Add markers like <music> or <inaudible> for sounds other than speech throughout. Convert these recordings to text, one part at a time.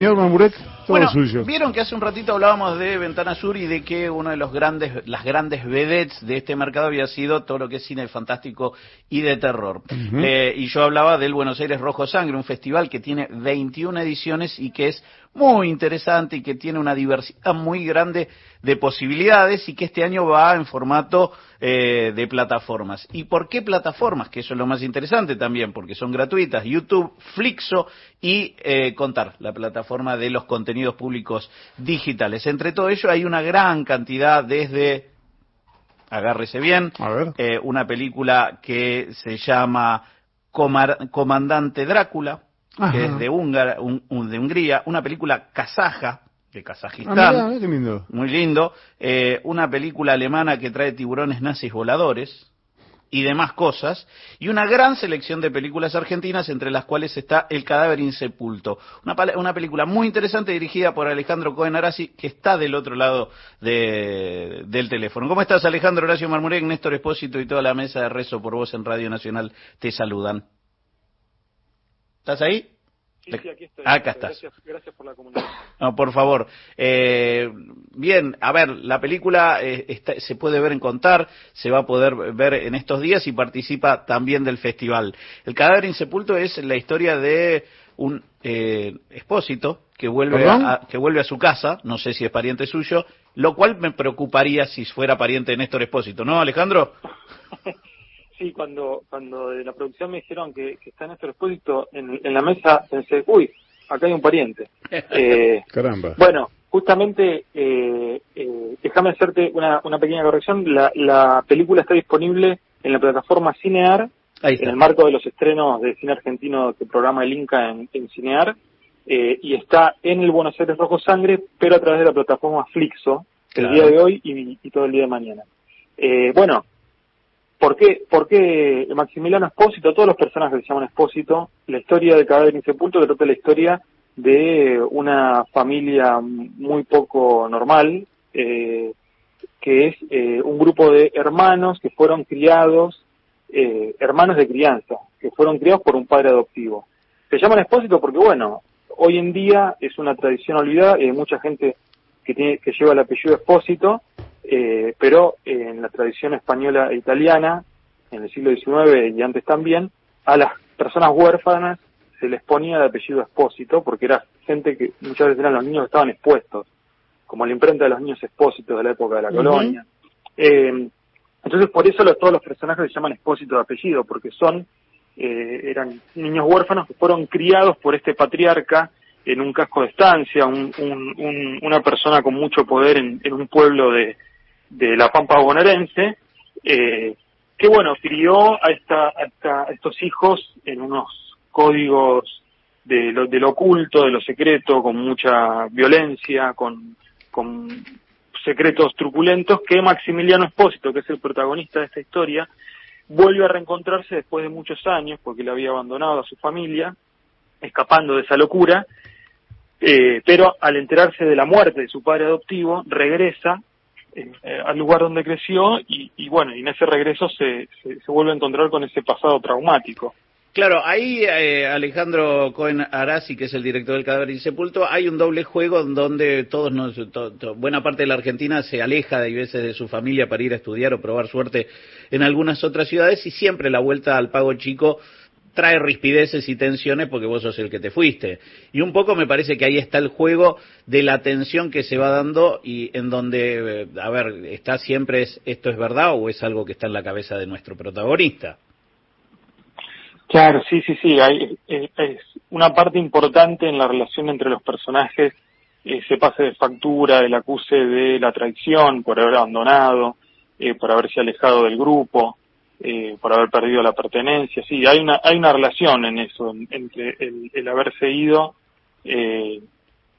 Señor Mamuret, todo Bueno, suyo. vieron que hace un ratito hablábamos de Ventana Sur y de que una de los grandes, las grandes vedettes de este mercado había sido todo lo que es cine fantástico y de terror. Eh, y yo hablaba del Buenos Aires Rojo Sangre, un festival que tiene 21 ediciones y que es muy interesante y que tiene una diversidad muy grande de posibilidades y que este año va en formato eh, de plataformas. ¿Y por qué plataformas? Que eso es lo más interesante también, porque son gratuitas. YouTube, Flixo y eh, Contar, la plataforma de los contenidos públicos digitales. Entre todo ello hay una gran cantidad desde, agárrese bien, A ver. eh, una película que se llama Comandante Drácula, Ajá. que es de, Húngara- un- un- de Hungría, una película kazaja de Ah, Kazajistán, mirá, qué lindo. muy lindo, eh, una película alemana que trae tiburones nazis voladores y demás cosas, y una gran selección de películas argentinas, entre las cuales está El cadáver insepulto, una, película muy interesante dirigida por Alejandro Cohen Arasi, que está del otro lado de- del teléfono. ¿Cómo estás, Alejandro Horacio Marmurek, Néstor Espósito y toda la mesa de Rezo por Voz en Radio Nacional te saludan? ¿Estás ahí? Sí, sí, aquí estoy. Acá estás. Gracias, gracias por la comunicación. No, por favor. Eh, bien, a ver, la película eh, está- se puede ver en Contar, se va a poder ver en estos días y participa también del festival. El cadáver insepulto es la historia de un eh, expósito que vuelve, ¿Perdón? a, que vuelve a su casa, no sé si es pariente suyo, lo cual me preocuparía si fuera pariente de Néstor Expósito, ¿no, Alejandro? <laughs> Sí, cuando cuando de la producción me dijeron que, que está Néstor Expósito en, en la mesa, pensé, uy, acá hay un pariente. <laughs> Eh, Caramba. bueno, justamente, eh, eh, déjame hacerte una, una pequeña corrección. La, la película está disponible en la plataforma Cinear, Ahí en el marco de los estrenos de cine argentino que programa el Inca en, en Cinear, eh, y está en el Buenos Aires Rojo Sangre, pero a través de la plataforma Flixo, el día de hoy y, y todo el día de mañana. Eh, bueno, ¿por qué, ¿por qué Maximiliano Espósito, todos los personajes se llaman Espósito, la historia de Cadáver Insepulto que trata la historia de una familia muy poco normal, eh, que es eh, un grupo de hermanos que fueron criados, eh, hermanos de crianza, que fueron criados por un padre adoptivo. Se llaman Espósito porque, bueno, hoy en día es una tradición olvidada, y hay mucha gente que, tiene, que lleva el apellido Espósito, eh, pero en la tradición española e italiana, en el siglo XIX y antes también, a las personas huérfanas se les ponía el apellido Espósito porque era gente que muchas veces eran los niños que estaban expuestos, como la imprenta de los niños expósitos de la época de la colonia. Eh, entonces por eso los, todos los personajes se llaman Expósito de apellido, porque son, eh, eran niños huérfanos que fueron criados por este patriarca en un casco de estancia, un- un- un- una persona con mucho poder en, en un pueblo de, de la Pampa bonaerense, eh, que bueno, crió a, esta, a estos hijos en unos códigos de lo, de lo oculto, de lo secreto, con mucha violencia, con, con secretos truculentos, que Maximiliano Espósito, que es el protagonista de esta historia, vuelve a reencontrarse después de muchos años, porque le había abandonado a su familia, escapando de esa locura, eh, pero al enterarse de la muerte de su padre adoptivo, regresa eh, eh, al lugar donde creció y, y bueno, y en ese regreso se, se, vuelve a encontrar con ese pasado traumático. Claro, ahí eh, Alejandro Cohen Arasi, que es el director del Cadáver Insepulto, hay un doble juego en donde todos nos, buena parte de la Argentina se aleja de veces de su familia para ir a estudiar o probar suerte en algunas otras ciudades y siempre la vuelta al pago chico trae rispideces y tensiones porque vos sos el que te fuiste. Y un poco me parece que ahí está el juego de la tensión que se va dando y en donde, eh, a ver, está siempre es esto es verdad o es algo que está en la cabeza de nuestro protagonista. Claro, sí, sí, sí. Hay, es una parte importante en la relación entre los personajes, ese pase de factura, el acuse de la traición por haber abandonado, eh, por haberse alejado del grupo, eh, por haber perdido la pertenencia. Sí, hay una, hay una relación en eso, en- entre el, el haberse ido eh,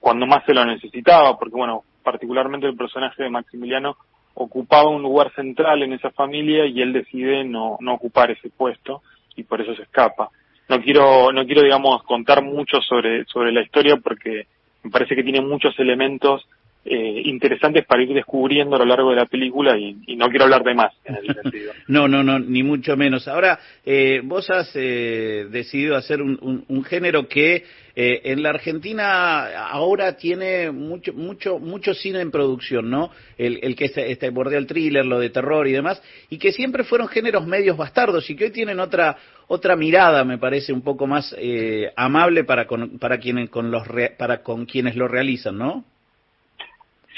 cuando más se lo necesitaba, porque bueno, particularmente el personaje de Maximiliano ocupaba un lugar central en esa familia y él decide no, no ocupar ese puesto y por eso se escapa. No quiero, no quiero digamos contar mucho sobre, sobre la historia porque me parece que tiene muchos elementos eh, interesantes para ir descubriendo a lo largo de la película y, no quiero hablar de más en ese <laughs> sentido. no, no, no, ni mucho menos. Ahora, eh, vos has eh, decidido hacer un, un, género que eh, en la Argentina ahora tiene mucho, mucho, mucho cine en producción, ¿no? El, el que este, este bordea el thriller, lo de terror y demás, y que siempre fueron géneros medios bastardos y que hoy tienen otra otra mirada, me parece, un poco más eh, amable para con, para quienes con los para con quienes lo realizan, ¿no?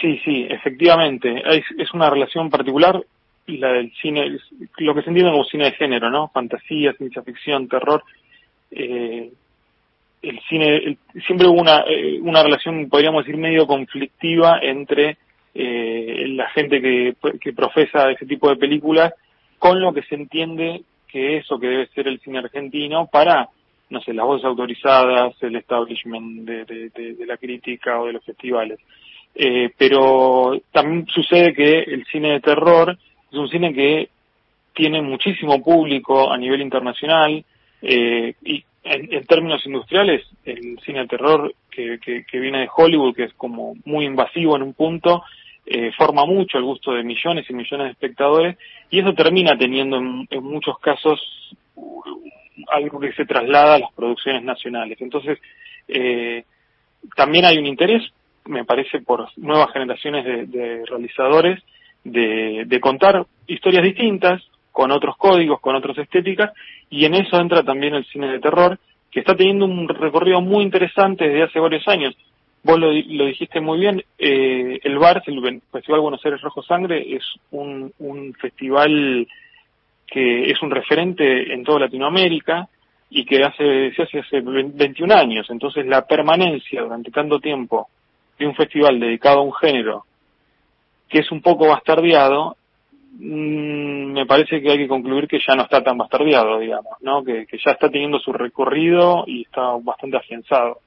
Sí, sí, efectivamente. Es, es una relación particular la del cine, lo que se entiende como cine de género, ¿no? Fantasía, ciencia ficción, terror. Eh, el cine, siempre hubo una, eh, una relación, podríamos decir, medio conflictiva entre eh, la gente que, que profesa ese tipo de películas con lo que se entiende que es o que debe ser el cine argentino para, no sé, las voces autorizadas, el establishment de, la crítica o de los festivales. Eh, pero también sucede que el cine de terror es un cine que tiene muchísimo público a nivel internacional eh, y en, términos industriales el cine de terror que, que, viene de Hollywood, que es como muy invasivo en un punto, eh, forma mucho el gusto de millones y millones de espectadores y eso termina teniendo en, muchos casos algo que se traslada a las producciones nacionales. Entonces, eh, también hay un interés me parece, por nuevas generaciones de, realizadores, de, contar historias distintas, con otros códigos, con otras estéticas, y en eso entra también el cine de terror, que está teniendo un recorrido muy interesante desde hace varios años. Vos lo, dijiste muy bien, eh, el BARS, el Festival Buenos Aires Rojo Sangre, es un, un festival que es un referente en toda Latinoamérica y que hace, se hace hace 21 años. Entonces la permanencia durante tanto tiempo de un festival dedicado a un género que es un poco bastardeado, mm, me parece que hay que concluir que ya no está tan bastardeado, digamos, ¿no? Que, ya está teniendo su recorrido y está bastante afianzado.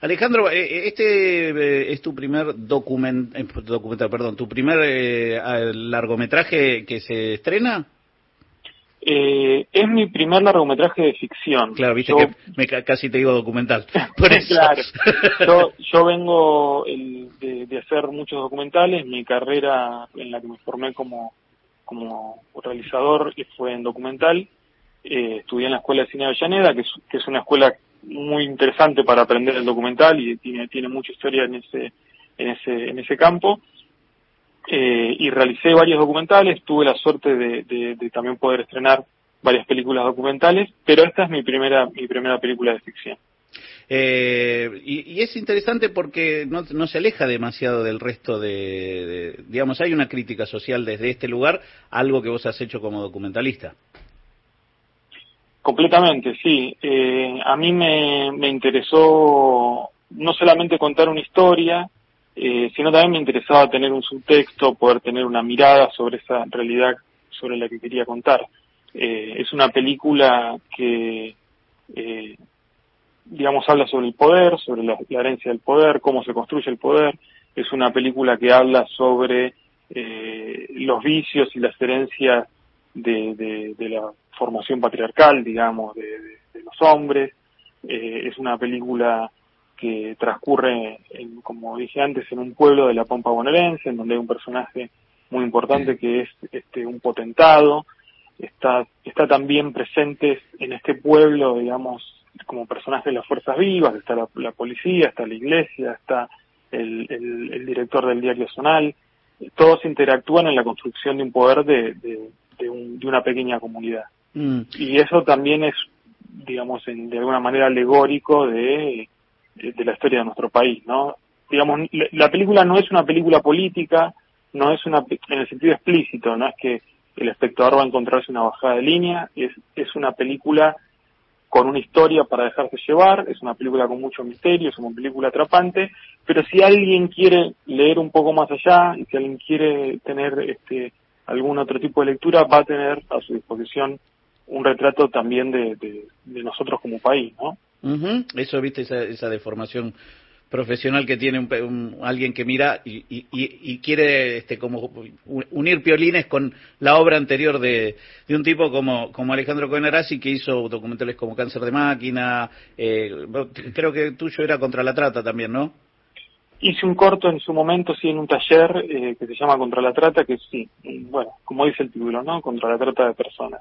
Alejandro, eh, eh, este eh, es tu primer document, documental, perdón, tu primer largometraje que se estrena. Eh, es mi primer largometraje de ficción. Claro, viste que me, casi te digo documental. <laughs> claro. <laughs> Yo, vengo de, hacer muchos documentales. Mi carrera en la que me formé como, como realizador fue en documental. Eh, estudié en la Escuela de Cine de Avellaneda, que es, que es una escuela muy interesante para aprender el documental y tiene, tiene mucha historia en ese, en ese, en ese campo. Eh, y realicé varios documentales, tuve la suerte de, también poder estrenar varias películas documentales, pero esta es mi primera, mi primera película de ficción. Eh, y, es interesante porque no, no, se aleja demasiado del resto de, digamos, hay una crítica social desde este lugar, algo que vos has hecho como documentalista. Completamente, sí. Eh, a mí me, me interesó no solamente contar una historia, eh, sino también me interesaba tener un subtexto, poder tener una mirada sobre esa realidad sobre la que quería contar. Eh, es una película que, eh, digamos, habla sobre el poder, sobre la, herencia del poder, cómo se construye el poder. Es una película que habla sobre eh, los vicios y las herencias de, de, la formación patriarcal, digamos, de, los hombres. Eh, es una película que transcurre, como dije antes, en un pueblo de la Pampa bonaerense, en donde hay un personaje muy importante que es este un potentado, está, está también presente en este pueblo, digamos, como personaje de las fuerzas vivas, está la, policía, está la iglesia, está el, el, director del diario Zonal, todos interactúan en la construcción de un poder de, de, de, una pequeña comunidad. Mm. Y eso también es, digamos, de alguna manera alegórico de de la historia de nuestro país, ¿no? Digamos, la película no es una película política, no es una, en el sentido explícito, no es que el espectador va a encontrarse una bajada de línea, es, es una película con una historia para dejarse llevar, es una película con mucho misterio, es una película atrapante, pero si alguien quiere leer un poco más allá y si alguien quiere tener este algún otro tipo de lectura, va a tener a su disposición un retrato también de, de nosotros como país, ¿no? Eso, viste, esa, esa, deformación profesional que tiene un, alguien que mira y, y, quiere este, como unir piolines con la obra anterior de, un tipo como, como Alejandro Coenarasi que hizo documentales como Cáncer de Máquina, eh, creo que tuyo era contra la trata también, ¿no? Hice un corto en su momento, sí, en un taller eh, que se llama Contra la Trata, que sí, bueno, como dice el título, ¿no? Contra la Trata de Personas.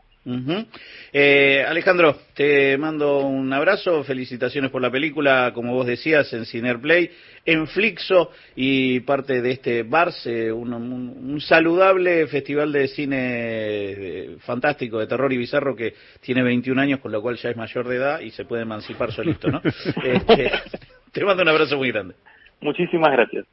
eh, Alejandro, te mando un abrazo, felicitaciones por la película, como vos decías, en Cinerplay, en Flixo y parte de este Barce, un, un, saludable festival de cine eh, fantástico, de terror y bizarro que tiene 21 años, con lo cual ya es mayor de edad y se puede emancipar solito, ¿no? <laughs> este, te mando un abrazo muy grande. Muchísimas gracias.